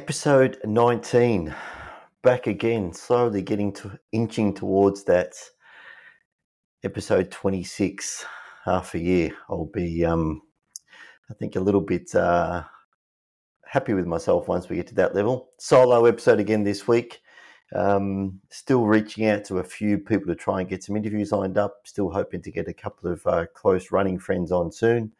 Episode 19. Back again, slowly getting to inching towards that episode 26 half a year. I'll be, um, I think, a little bit uh, happy with myself once we get to that level. Solo episode again this week. Um, still reaching out to a few people to try and get some interviews lined up. Still hoping to get a couple of uh, close running friends on soon.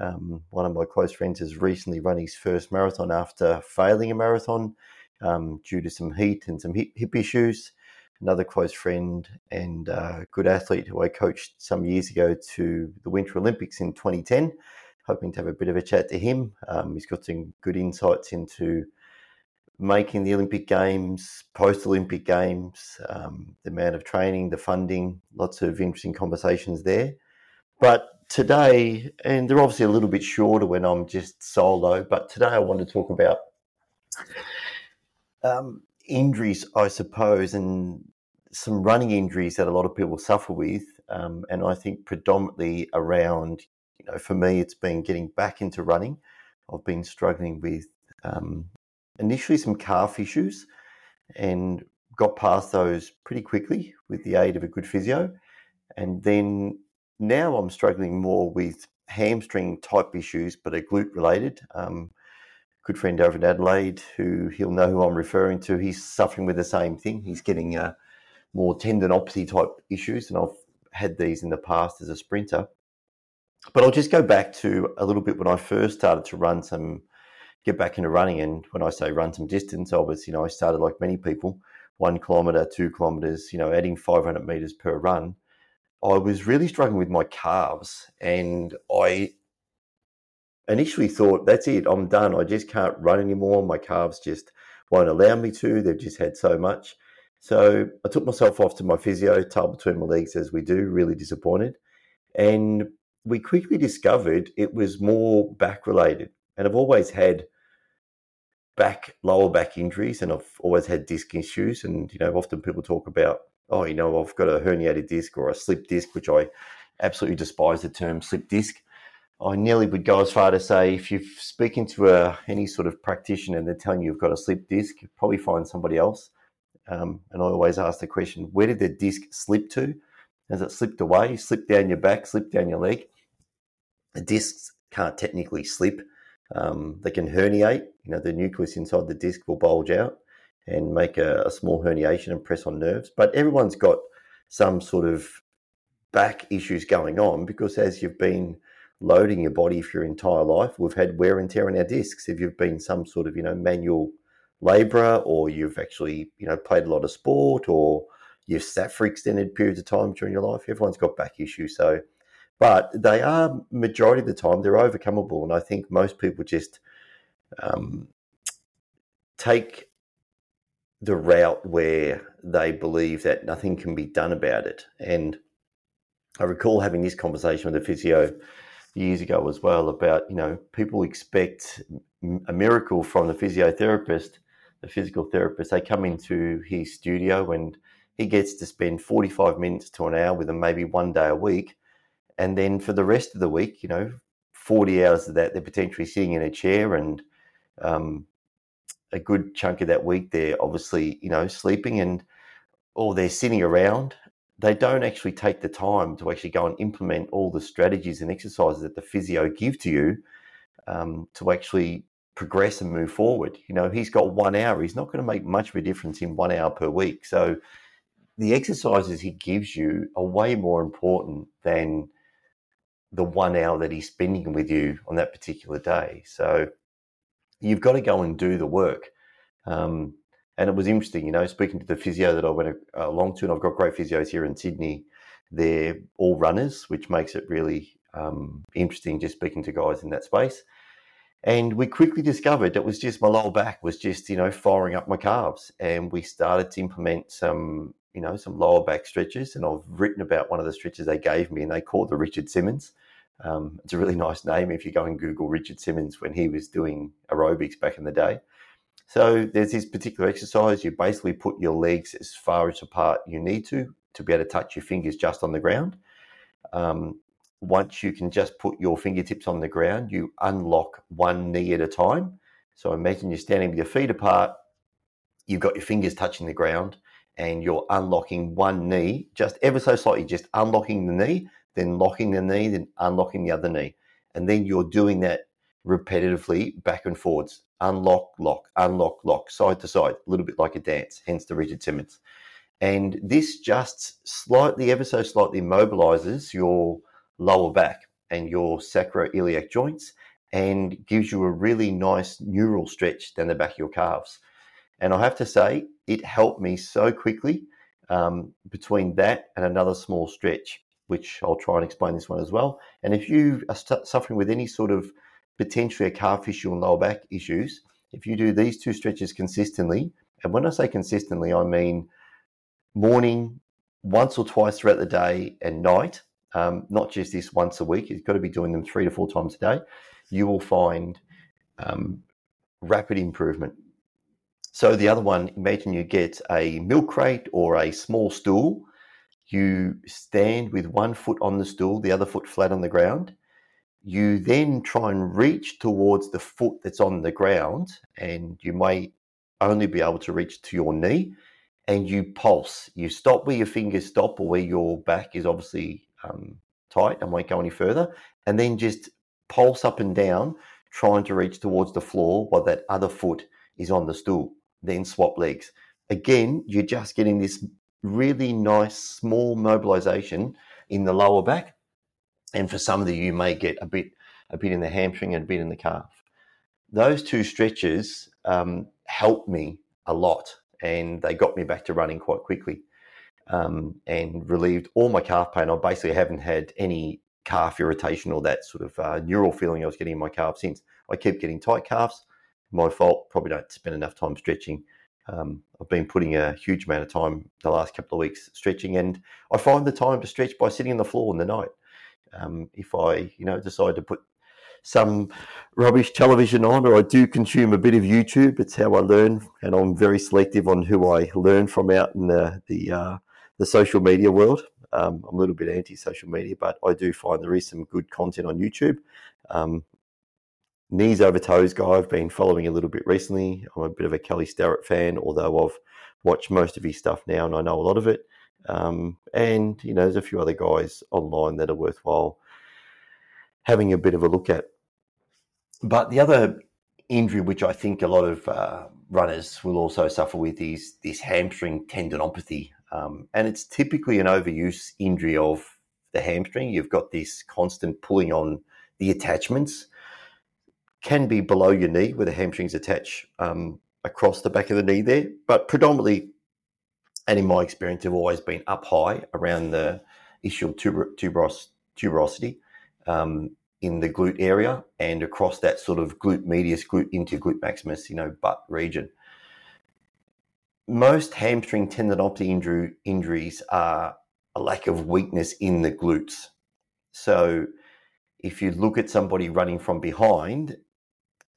Um, one of my close friends has recently run his first marathon after failing a marathon um, due to some heat and some hip, hip issues. Another close friend and uh, good athlete who I coached some years ago to the Winter Olympics in 2010. Hoping to have a bit of a chat to him. Um, he's got some good insights into making the Olympic Games, post Olympic Games, um, the amount of training, the funding, lots of interesting conversations there. But today, and they're obviously a little bit shorter when I'm just solo, but today I want to talk about um, injuries, I suppose, and some running injuries that a lot of people suffer with. Um, and I think predominantly around, you know, for me, it's been getting back into running. I've been struggling with um, initially some calf issues and got past those pretty quickly with the aid of a good physio. And then now I'm struggling more with hamstring type issues, but are glute related. Um, good friend over in Adelaide, who he'll know who I'm referring to, he's suffering with the same thing. He's getting uh, more tendinopathy type issues, and I've had these in the past as a sprinter. But I'll just go back to a little bit when I first started to run some, get back into running. And when I say run some distance, I was, you know, I started like many people, one kilometer, two kilometers, you know, adding 500 meters per run. I was really struggling with my calves, and I initially thought, that's it, I'm done. I just can't run anymore. My calves just won't allow me to. They've just had so much. So I took myself off to my physio, tail between my legs as we do, really disappointed. And we quickly discovered it was more back related. And I've always had back, lower back injuries, and I've always had disc issues. And, you know, often people talk about oh, you know, I've got a herniated disc or a slip disc, which I absolutely despise the term slip disc. I nearly would go as far to say if you're speaking to a, any sort of practitioner and they're telling you you've got a slip disc, probably find somebody else. Um, and I always ask the question, where did the disc slip to? Has it slipped away, slipped down your back, slipped down your leg? The discs can't technically slip. Um, they can herniate. You know, the nucleus inside the disc will bulge out and make a, a small herniation and press on nerves. But everyone's got some sort of back issues going on because as you've been loading your body for your entire life, we've had wear and tear in our discs. If you've been some sort of, you know, manual labourer or you've actually, you know, played a lot of sport or you've sat for extended periods of time during your life, everyone's got back issues. So, but they are majority of the time they're overcomable, and I think most people just um, take the route where they believe that nothing can be done about it. And I recall having this conversation with a physio years ago as well about, you know, people expect a miracle from the physiotherapist, the physical therapist. They come into his studio and he gets to spend 45 minutes to an hour with them, maybe one day a week. And then for the rest of the week, you know, 40 hours of that, they're potentially sitting in a chair and um, a good chunk of that week they're obviously you know sleeping and or they're sitting around they don't actually take the time to actually go and implement all the strategies and exercises that the physio give to you um, to actually progress and move forward. You know he's got one hour he's not going to make much of a difference in one hour per week. So the exercises he gives you are way more important than the one hour that he's spending with you on that particular day. So you've got to go and do the work. Um, and it was interesting, you know, speaking to the physio that I went along to, and I've got great physios here in Sydney. They're all runners, which makes it really um, interesting just speaking to guys in that space. And we quickly discovered that was just my lower back was just, you know, firing up my calves. And we started to implement some, you know, some lower back stretches. And I've written about one of the stretches they gave me, and they called the Richard Simmons. Um, it's a really nice name if you go and Google Richard Simmons when he was doing aerobics back in the day. So there's this particular exercise. You basically put your legs as far as apart you need to to be able to touch your fingers just on the ground. Um, once you can just put your fingertips on the ground, you unlock one knee at a time. So imagine you're standing with your feet apart, you've got your fingers touching the ground, and you're unlocking one knee just ever so slightly, just unlocking the knee, then locking the knee, then unlocking the other knee. And then you're doing that repetitively back and forwards. Unlock, lock, unlock, lock, side to side, a little bit like a dance, hence the Richard Simmons. And this just slightly, ever so slightly mobilizes your lower back and your sacroiliac joints and gives you a really nice neural stretch down the back of your calves. And I have to say, it helped me so quickly um, between that and another small stretch, which I'll try and explain this one as well. And if you are st- suffering with any sort of potentially a calf issue and lower back issues, if you do these two stretches consistently, and when I say consistently, I mean morning, once or twice throughout the day, and night, um, not just this once a week. You've got to be doing them three to four times a day. You will find um, rapid improvement. So the other one, imagine you get a milk crate or a small stool. You stand with one foot on the stool, the other foot flat on the ground. You then try and reach towards the foot that's on the ground, and you may only be able to reach to your knee. And you pulse. You stop where your fingers stop, or where your back is obviously um, tight and won't go any further, and then just pulse up and down, trying to reach towards the floor while that other foot is on the stool. Then swap legs. Again, you're just getting this really nice small mobilization in the lower back, and for some of you, you may get a bit a bit in the hamstring and a bit in the calf. Those two stretches um, helped me a lot, and they got me back to running quite quickly um, and relieved all my calf pain. I basically haven't had any calf irritation or that sort of uh, neural feeling I was getting in my calf since. I keep getting tight calves. My fault. Probably don't spend enough time stretching. Um, I've been putting a huge amount of time the last couple of weeks stretching, and I find the time to stretch by sitting on the floor in the night. Um, if I, you know, decide to put some rubbish television on, or I do consume a bit of YouTube. It's how I learn, and I'm very selective on who I learn from out in the the uh, the social media world. Um, I'm a little bit anti social media, but I do find there is some good content on YouTube. Um, knees over toes guy, I've been following a little bit recently. I'm a bit of a Kelly Starrett fan, although I've watched most of his stuff now and I know a lot of it. Um, and, you know, there's a few other guys online that are worthwhile having a bit of a look at. But the other injury, which I think a lot of uh, runners will also suffer with, is this hamstring tendinopathy. Um, and it's typically an overuse injury of the hamstring. You've got this constant pulling on the attachments. Can be below your knee where the hamstrings attach um, across the back of the knee there, but predominantly, and in my experience, have always been up high around the ischial tuber- tuberos- tuberosity um, in the glute area and across that sort of glute medius, glute into glute maximus, you know, butt region most hamstring tendinopathy injury, injuries are a lack of weakness in the glutes. So if you look at somebody running from behind,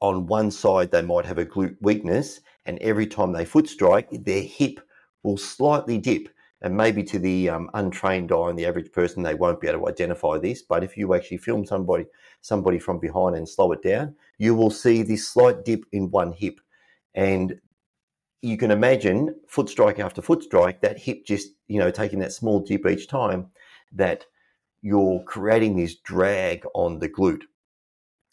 on one side they might have a glute weakness, and every time they foot strike, their hip will slightly dip. And maybe to the um, untrained eye and the average person, they won't be able to identify this. But if you actually film somebody somebody from behind and slow it down, you will see this slight dip in one hip. And you can imagine foot strike after foot strike, that hip just, you know, taking that small dip each time, that you're creating this drag on the glute.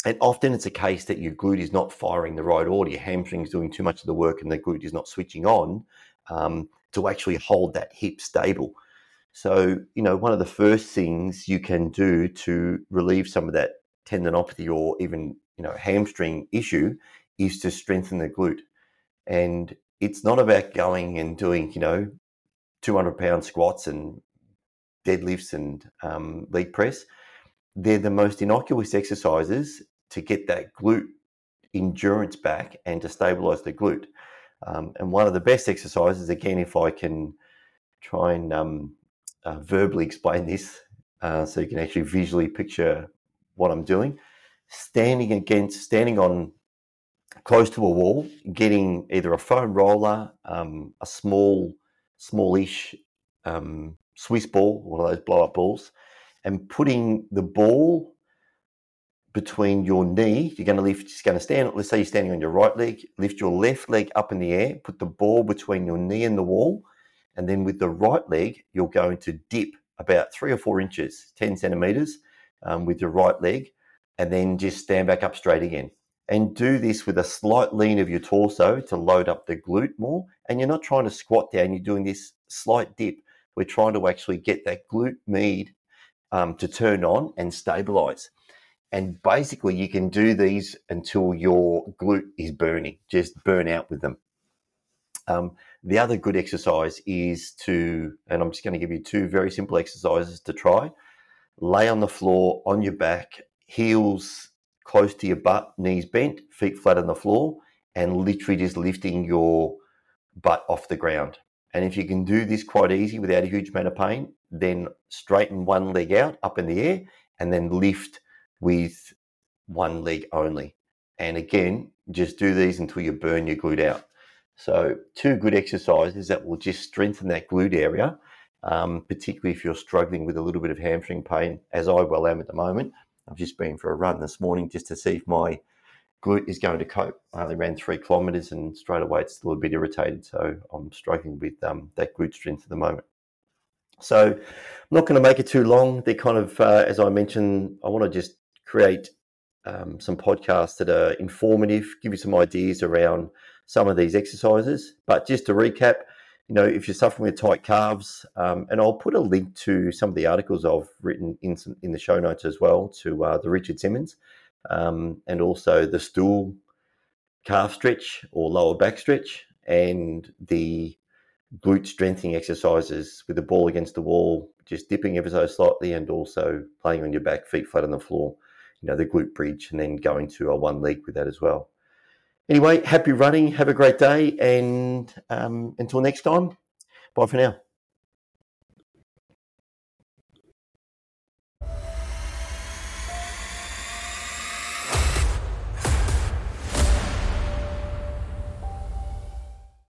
And often it's a case that your glute is not firing the right order, your hamstring is doing too much of the work and the glute is not switching on um, to actually hold that hip stable. So, you know, one of the first things you can do to relieve some of that tendinopathy or even, you know, hamstring issue is to strengthen the glute. And it's not about going and doing, you know, 200 pound squats and deadlifts and um, leg press. They're the most innocuous exercises to get that glute endurance back and to stabilize the glute. Um, and one of the best exercises, again, if I can try and um, uh, verbally explain this uh, so you can actually visually picture what I'm doing, standing against, standing on close to a wall, getting either a foam roller, um, a small, smallish um, Swiss ball, one of those blow up balls, and putting the ball between your knee. You're going to lift, just going to stand, let's say you're standing on your right leg, lift your left leg up in the air, put the ball between your knee and the wall. And then with the right leg, you're going to dip about three or four inches, 10 centimeters um, with your right leg, and then just stand back up straight again. And do this with a slight lean of your torso to load up the glute more. And you're not trying to squat down, you're doing this slight dip. We're trying to actually get that glute med um, to turn on and stabilize. And basically, you can do these until your glute is burning, just burn out with them. Um, the other good exercise is to, and I'm just going to give you two very simple exercises to try. Lay on the floor on your back, heels close to your butt, knees bent, feet flat on the floor, and literally just lifting your butt off the ground. And if you can do this quite easy without a huge amount of pain, then straighten one leg out up in the air and then lift with one leg only. And again, just do these until you burn your glute out. So, two good exercises that will just strengthen that glute area, um, particularly if you're struggling with a little bit of hamstring pain, as I well am at the moment. I've just been for a run this morning just to see if my glute is going to cope. I only ran three kilometres and straight away it's a little bit irritated. So, I'm struggling with um, that glute strength at the moment. So, I'm not going to make it too long. They're kind of, uh, as I mentioned, I want to just create um, some podcasts that are informative, give you some ideas around some of these exercises. But just to recap, you know, if you're suffering with tight calves, um, and I'll put a link to some of the articles I've written in some, in the show notes as well to uh, the Richard Simmons, um, and also the stool calf stretch or lower back stretch, and the glute strengthening exercises with the ball against the wall, just dipping ever so slightly, and also playing on your back, feet flat on the floor you know, the glute bridge and then going to a one leg with that as well. Anyway, happy running. Have a great day. And um, until next time, bye for now.